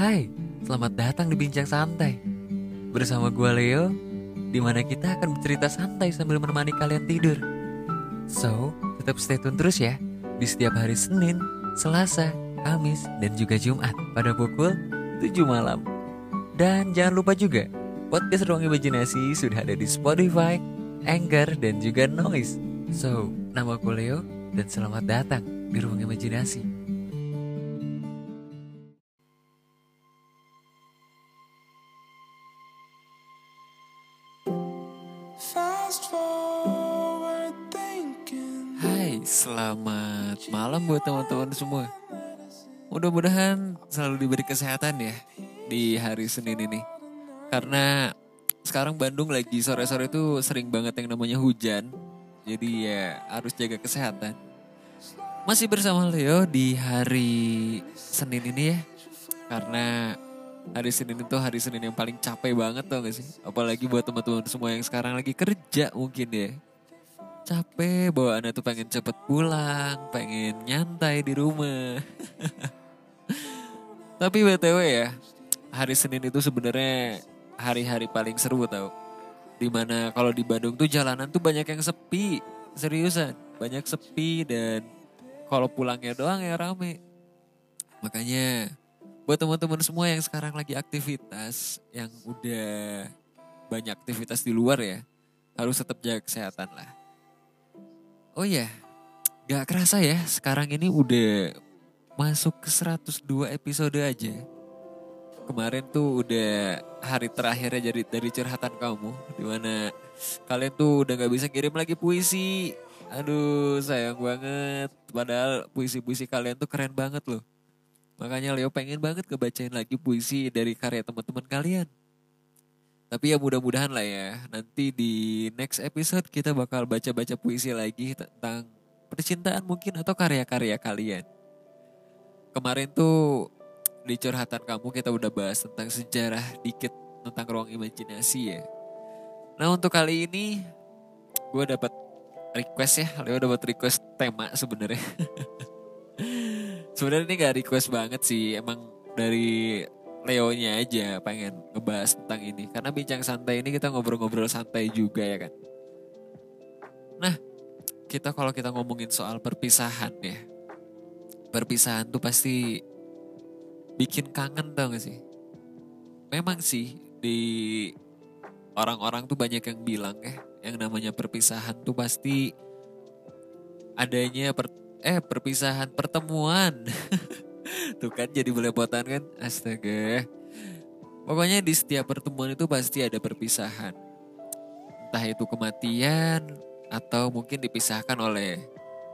Hai, selamat datang di Bincang Santai. Bersama gue Leo, di mana kita akan bercerita santai sambil menemani kalian tidur. So, tetap stay tune terus ya di setiap hari Senin, Selasa, Kamis, dan juga Jumat pada pukul 7 malam. Dan jangan lupa juga, podcast Ruang Imajinasi sudah ada di Spotify, Anchor, dan juga Noise. So, nama aku Leo, dan selamat datang di Ruang Imajinasi. Buat teman-teman semua. Mudah-mudahan selalu diberi kesehatan ya di hari Senin ini. Karena sekarang Bandung lagi sore-sore itu sering banget yang namanya hujan. Jadi ya harus jaga kesehatan. Masih bersama Leo di hari Senin ini ya. Karena hari Senin itu hari Senin yang paling capek banget tau gak sih? Apalagi buat teman-teman semua yang sekarang lagi kerja mungkin ya capek bawaannya tuh pengen cepet pulang, pengen nyantai di rumah. Tapi btw ya, hari Senin itu sebenarnya hari-hari paling seru tau. Di mana kalau di Bandung tuh jalanan tuh banyak yang sepi, seriusan, banyak sepi dan kalau pulangnya doang ya rame. Makanya buat teman-teman semua yang sekarang lagi aktivitas, yang udah banyak aktivitas di luar ya, harus tetap jaga kesehatan lah Oh iya, gak kerasa ya sekarang ini udah masuk ke 102 episode aja. Kemarin tuh udah hari terakhirnya dari dari curhatan kamu, di mana kalian tuh udah gak bisa kirim lagi puisi. Aduh sayang banget, padahal puisi-puisi kalian tuh keren banget loh. Makanya Leo pengen banget kebacain lagi puisi dari karya teman-teman kalian. Tapi ya mudah-mudahan lah ya. Nanti di next episode kita bakal baca-baca puisi lagi tentang percintaan mungkin atau karya-karya kalian. Kemarin tuh di curhatan kamu kita udah bahas tentang sejarah dikit tentang ruang imajinasi ya. Nah untuk kali ini gue dapat request ya, Leo dapat request tema sebenarnya. sebenarnya ini gak request banget sih, emang dari Leonya aja pengen ngebahas tentang ini. Karena bincang santai ini kita ngobrol-ngobrol santai juga ya kan. Nah, kita kalau kita ngomongin soal perpisahan ya. Perpisahan tuh pasti bikin kangen tau gak sih? Memang sih di orang-orang tuh banyak yang bilang ya. Yang namanya perpisahan tuh pasti adanya per, eh perpisahan pertemuan Tuh kan jadi belepotan kan. Astaga. Pokoknya di setiap pertemuan itu pasti ada perpisahan. Entah itu kematian atau mungkin dipisahkan oleh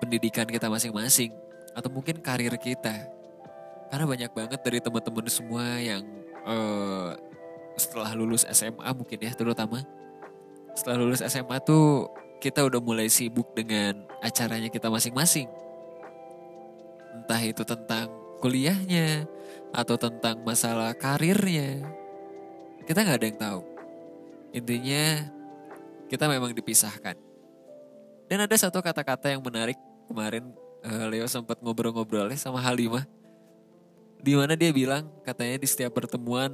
pendidikan kita masing-masing atau mungkin karir kita. Karena banyak banget dari teman-teman semua yang uh, setelah lulus SMA mungkin ya terutama setelah lulus SMA tuh kita udah mulai sibuk dengan acaranya kita masing-masing. Entah itu tentang kuliahnya atau tentang masalah karirnya. Kita nggak ada yang tahu. Intinya kita memang dipisahkan. Dan ada satu kata-kata yang menarik kemarin uh, Leo sempat ngobrol-ngobrol sama Halimah. Di mana dia bilang katanya di setiap pertemuan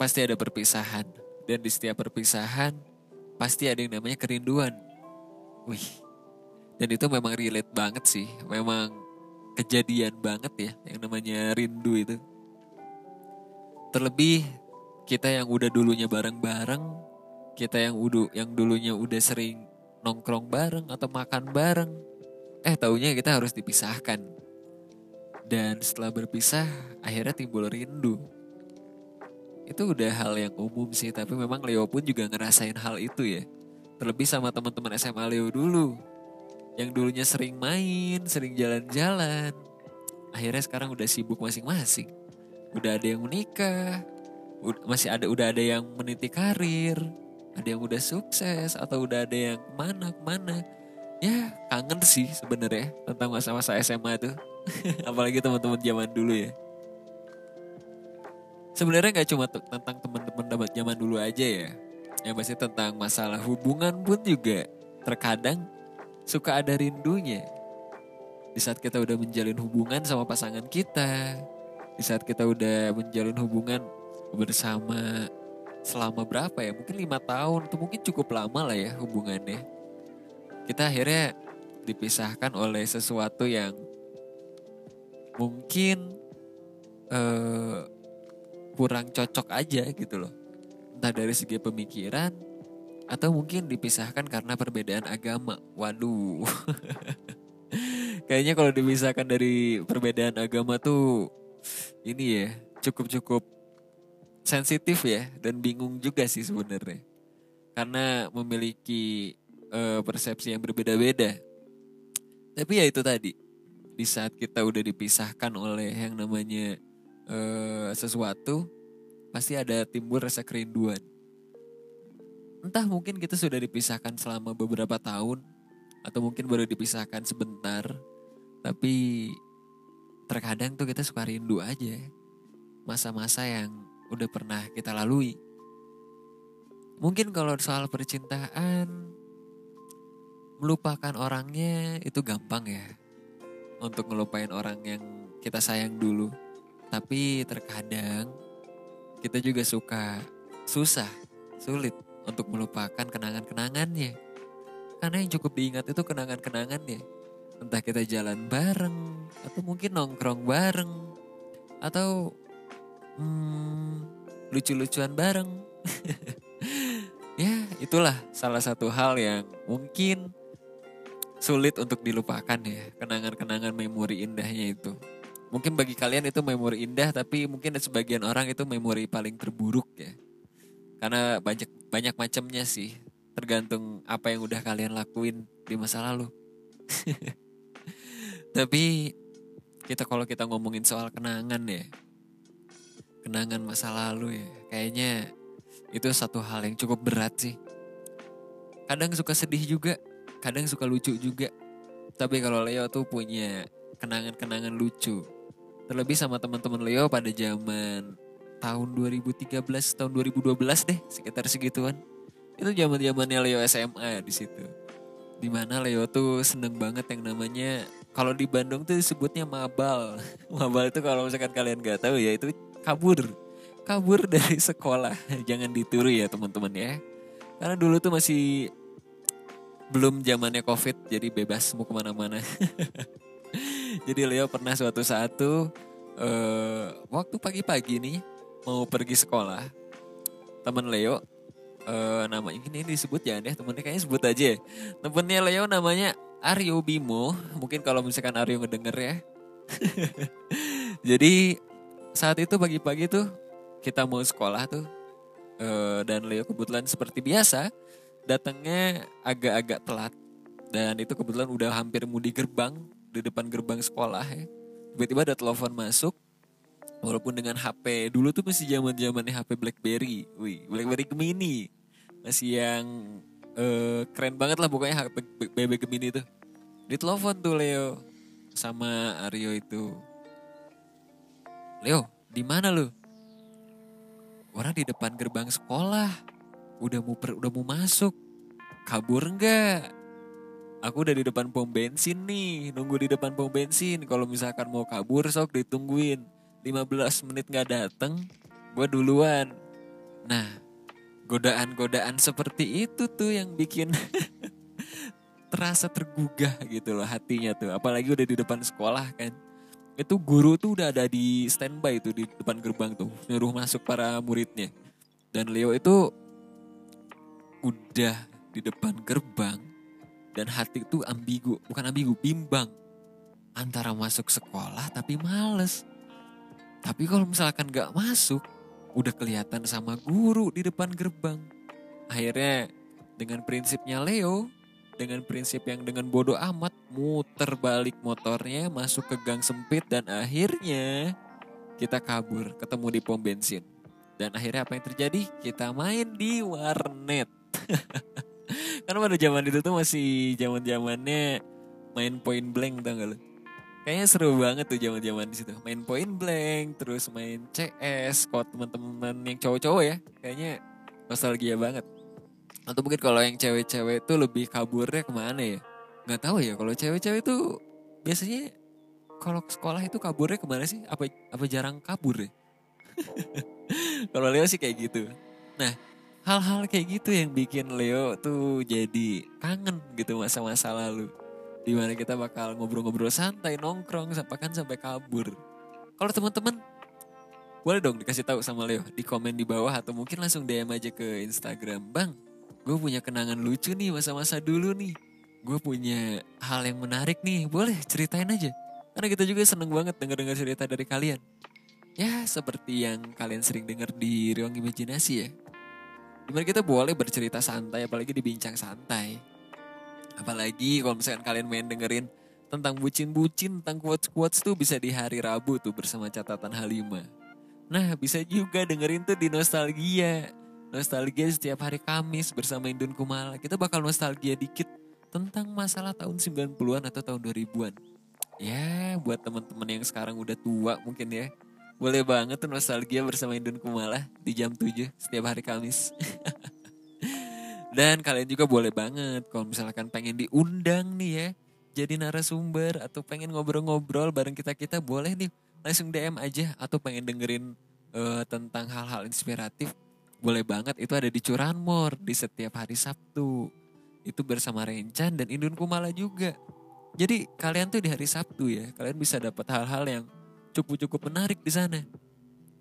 pasti ada perpisahan. Dan di setiap perpisahan pasti ada yang namanya kerinduan. Wih, dan itu memang relate banget sih. Memang kejadian banget ya yang namanya rindu itu. Terlebih kita yang udah dulunya bareng-bareng, kita yang udah yang dulunya udah sering nongkrong bareng atau makan bareng, eh taunya kita harus dipisahkan. Dan setelah berpisah, akhirnya timbul rindu. Itu udah hal yang umum sih, tapi memang Leo pun juga ngerasain hal itu ya. Terlebih sama teman-teman SMA Leo dulu yang dulunya sering main, sering jalan-jalan, akhirnya sekarang udah sibuk masing-masing. Udah ada yang menikah, masih ada udah ada yang meniti karir, ada yang udah sukses atau udah ada yang ke mana ke mana. Ya kangen sih sebenarnya tentang masa-masa SMA itu, apalagi teman-teman zaman dulu ya. Sebenarnya nggak cuma tentang teman-teman zaman dulu aja ya, yang pasti tentang masalah hubungan pun juga terkadang suka ada rindunya. Di saat kita udah menjalin hubungan sama pasangan kita, di saat kita udah menjalin hubungan bersama selama berapa ya? Mungkin lima tahun itu mungkin cukup lama lah ya hubungannya. Kita akhirnya dipisahkan oleh sesuatu yang mungkin uh, kurang cocok aja gitu loh. Entah dari segi pemikiran atau mungkin dipisahkan karena perbedaan agama. Waduh. Kayaknya kalau dipisahkan dari perbedaan agama tuh ini ya cukup-cukup sensitif ya dan bingung juga sih sebenarnya. Karena memiliki uh, persepsi yang berbeda-beda. Tapi ya itu tadi di saat kita udah dipisahkan oleh yang namanya uh, sesuatu pasti ada timbul rasa kerinduan entah mungkin kita sudah dipisahkan selama beberapa tahun atau mungkin baru dipisahkan sebentar tapi terkadang tuh kita suka rindu aja masa-masa yang udah pernah kita lalui. Mungkin kalau soal percintaan, melupakan orangnya itu gampang ya. Untuk ngelupain orang yang kita sayang dulu. Tapi terkadang kita juga suka susah, sulit untuk melupakan kenangan-kenangannya. Karena yang cukup diingat itu kenangan-kenangannya. Entah kita jalan bareng, atau mungkin nongkrong bareng, atau hmm, lucu-lucuan bareng. ya itulah salah satu hal yang mungkin sulit untuk dilupakan ya kenangan-kenangan memori indahnya itu. Mungkin bagi kalian itu memori indah tapi mungkin sebagian orang itu memori paling terburuk ya. Karena banyak banyak macamnya sih. Tergantung apa yang udah kalian lakuin di masa lalu. tapi kita kalau kita ngomongin soal kenangan ya, kenangan masa lalu ya. Kayaknya itu satu hal yang cukup berat sih. Kadang suka sedih juga, kadang suka lucu juga. Tapi kalau Leo tuh punya kenangan-kenangan lucu. Terlebih sama teman-teman Leo pada zaman tahun 2013, tahun 2012 deh, sekitar segituan. Itu zaman-zamannya Leo SMA di situ. Di mana Leo tuh seneng banget yang namanya kalau di Bandung tuh disebutnya mabal. mabal itu kalau misalkan kalian gak tahu ya itu kabur kabur dari sekolah jangan dituru ya teman-teman ya karena dulu tuh masih belum zamannya covid jadi bebas mau ke mana-mana jadi Leo pernah suatu saat tuh uh, waktu pagi-pagi nih mau pergi sekolah teman Leo uh, namanya ini, disebut ya deh temennya kayaknya sebut aja temennya Leo namanya Aryo Bimo mungkin kalau misalkan Aryo ngedenger ya. Jadi saat itu pagi-pagi tuh kita mau sekolah tuh uh, dan Leo kebetulan seperti biasa datangnya agak-agak telat. Dan itu kebetulan udah hampir mau di gerbang di depan gerbang sekolah ya. Tiba-tiba ada telepon masuk walaupun dengan HP dulu tuh masih zaman zamannya HP BlackBerry, wih BlackBerry Gemini masih yang uh, keren banget lah pokoknya HP BB Gemini tuh ditelepon tuh Leo sama Aryo itu Leo, di mana lu? Orang di depan gerbang sekolah. Udah mau per, udah mau masuk. Kabur enggak? Aku udah di depan pom bensin nih, nunggu di depan pom bensin. Kalau misalkan mau kabur sok ditungguin. 15 menit nggak dateng, gue duluan. Nah, godaan-godaan seperti itu tuh yang bikin terasa tergugah gitu loh hatinya tuh. Apalagi udah di depan sekolah kan itu guru tuh udah ada di standby tuh di depan gerbang tuh nyuruh masuk para muridnya dan Leo itu udah di depan gerbang dan hati itu ambigu bukan ambigu bimbang antara masuk sekolah tapi males tapi kalau misalkan gak masuk udah kelihatan sama guru di depan gerbang. Akhirnya dengan prinsipnya Leo dengan prinsip yang dengan bodoh amat muter balik motornya masuk ke gang sempit dan akhirnya kita kabur ketemu di pom bensin. Dan akhirnya apa yang terjadi? Kita main di warnet. Karena pada zaman itu tuh masih zaman zamannya main point blank tau gak lo kayaknya seru banget tuh zaman zaman di situ main point blank terus main CS kok teman-teman yang cowok-cowok ya kayaknya nostalgia banget atau mungkin kalau yang cewek-cewek itu lebih kaburnya ke mana ya nggak tahu ya kalau cewek-cewek itu biasanya kalau sekolah itu kaburnya ke mana sih? Apa apa jarang kabur ya? kalau Leo sih kayak gitu. Nah, hal-hal kayak gitu yang bikin Leo tuh jadi kangen gitu masa-masa lalu. Di mana kita bakal ngobrol-ngobrol santai, nongkrong, bahkan sampai kabur. Kalau teman-teman boleh dong dikasih tahu sama Leo di komen di bawah atau mungkin langsung DM aja ke Instagram. Bang, gue punya kenangan lucu nih masa-masa dulu nih. Gue punya hal yang menarik nih, boleh ceritain aja. Karena kita juga seneng banget denger-dengar cerita dari kalian. Ya seperti yang kalian sering dengar di ruang imajinasi ya. Di mana kita boleh bercerita santai apalagi di bincang santai. Apalagi kalau misalkan kalian main dengerin tentang bucin-bucin, tentang quotes-quotes tuh bisa di hari Rabu tuh bersama catatan Halimah. Nah bisa juga dengerin tuh di Nostalgia. Nostalgia setiap hari Kamis bersama Indun Kumala. Kita bakal nostalgia dikit tentang masalah tahun 90-an atau tahun 2000-an. Ya buat teman-teman yang sekarang udah tua mungkin ya. Boleh banget tuh nostalgia bersama Indun Kumala di jam 7 setiap hari Kamis. Dan kalian juga boleh banget kalau misalkan pengen diundang nih ya. Jadi narasumber atau pengen ngobrol-ngobrol bareng kita-kita boleh nih langsung DM aja atau pengen dengerin uh, tentang hal-hal inspiratif boleh banget. Itu ada di Curanmor di setiap hari Sabtu. Itu bersama Rencan dan Indun Kumala juga. Jadi kalian tuh di hari Sabtu ya kalian bisa dapat hal-hal yang cukup-cukup menarik di sana.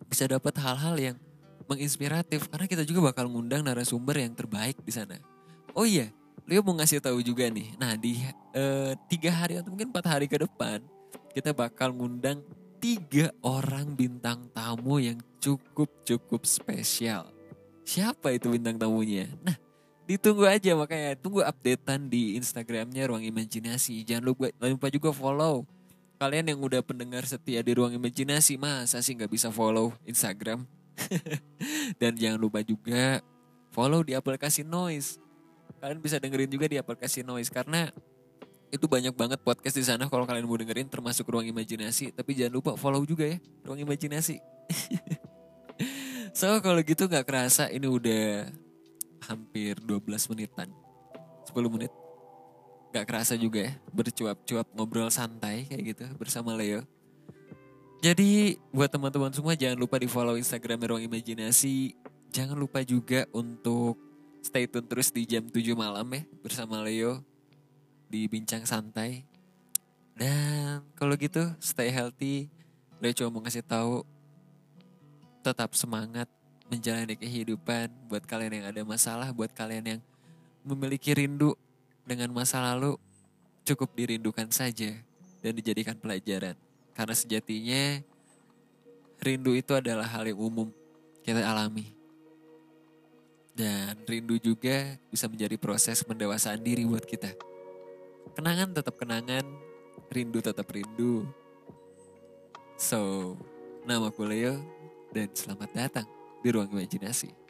Bisa dapat hal-hal yang menginspiratif karena kita juga bakal ngundang narasumber yang terbaik di sana oh iya Leo mau ngasih tahu juga nih nah di uh, tiga hari atau mungkin empat hari ke depan kita bakal ngundang tiga orang bintang tamu yang cukup-cukup spesial. Siapa itu bintang tamunya? Nah, ditunggu aja makanya tunggu updatean di Instagramnya Ruang Imajinasi. Jangan lupa, lupa juga follow. Kalian yang udah pendengar setia di Ruang Imajinasi, masa sih nggak bisa follow Instagram? Dan jangan lupa juga follow di aplikasi Noise. Kalian bisa dengerin juga di aplikasi Noise karena itu banyak banget podcast di sana kalau kalian mau dengerin termasuk ruang imajinasi. Tapi jangan lupa follow juga ya ruang imajinasi. So kalau gitu nggak kerasa ini udah hampir 12 menitan. 10 menit. Nggak kerasa juga ya bercuap-cuap ngobrol santai kayak gitu bersama Leo jadi buat teman-teman semua jangan lupa di follow Instagram ruang imajinasi jangan lupa juga untuk stay tune terus di jam 7 malam ya bersama Leo di bincang santai. Dan kalau gitu stay healthy. Gue cuma mau ngasih tahu tetap semangat menjalani kehidupan buat kalian yang ada masalah, buat kalian yang memiliki rindu dengan masa lalu cukup dirindukan saja dan dijadikan pelajaran. Karena sejatinya rindu itu adalah hal yang umum kita alami. Dan rindu juga bisa menjadi proses pendewasaan diri buat kita. Kenangan tetap kenangan, rindu tetap rindu. So, nama Leo dan selamat datang di ruang imajinasi.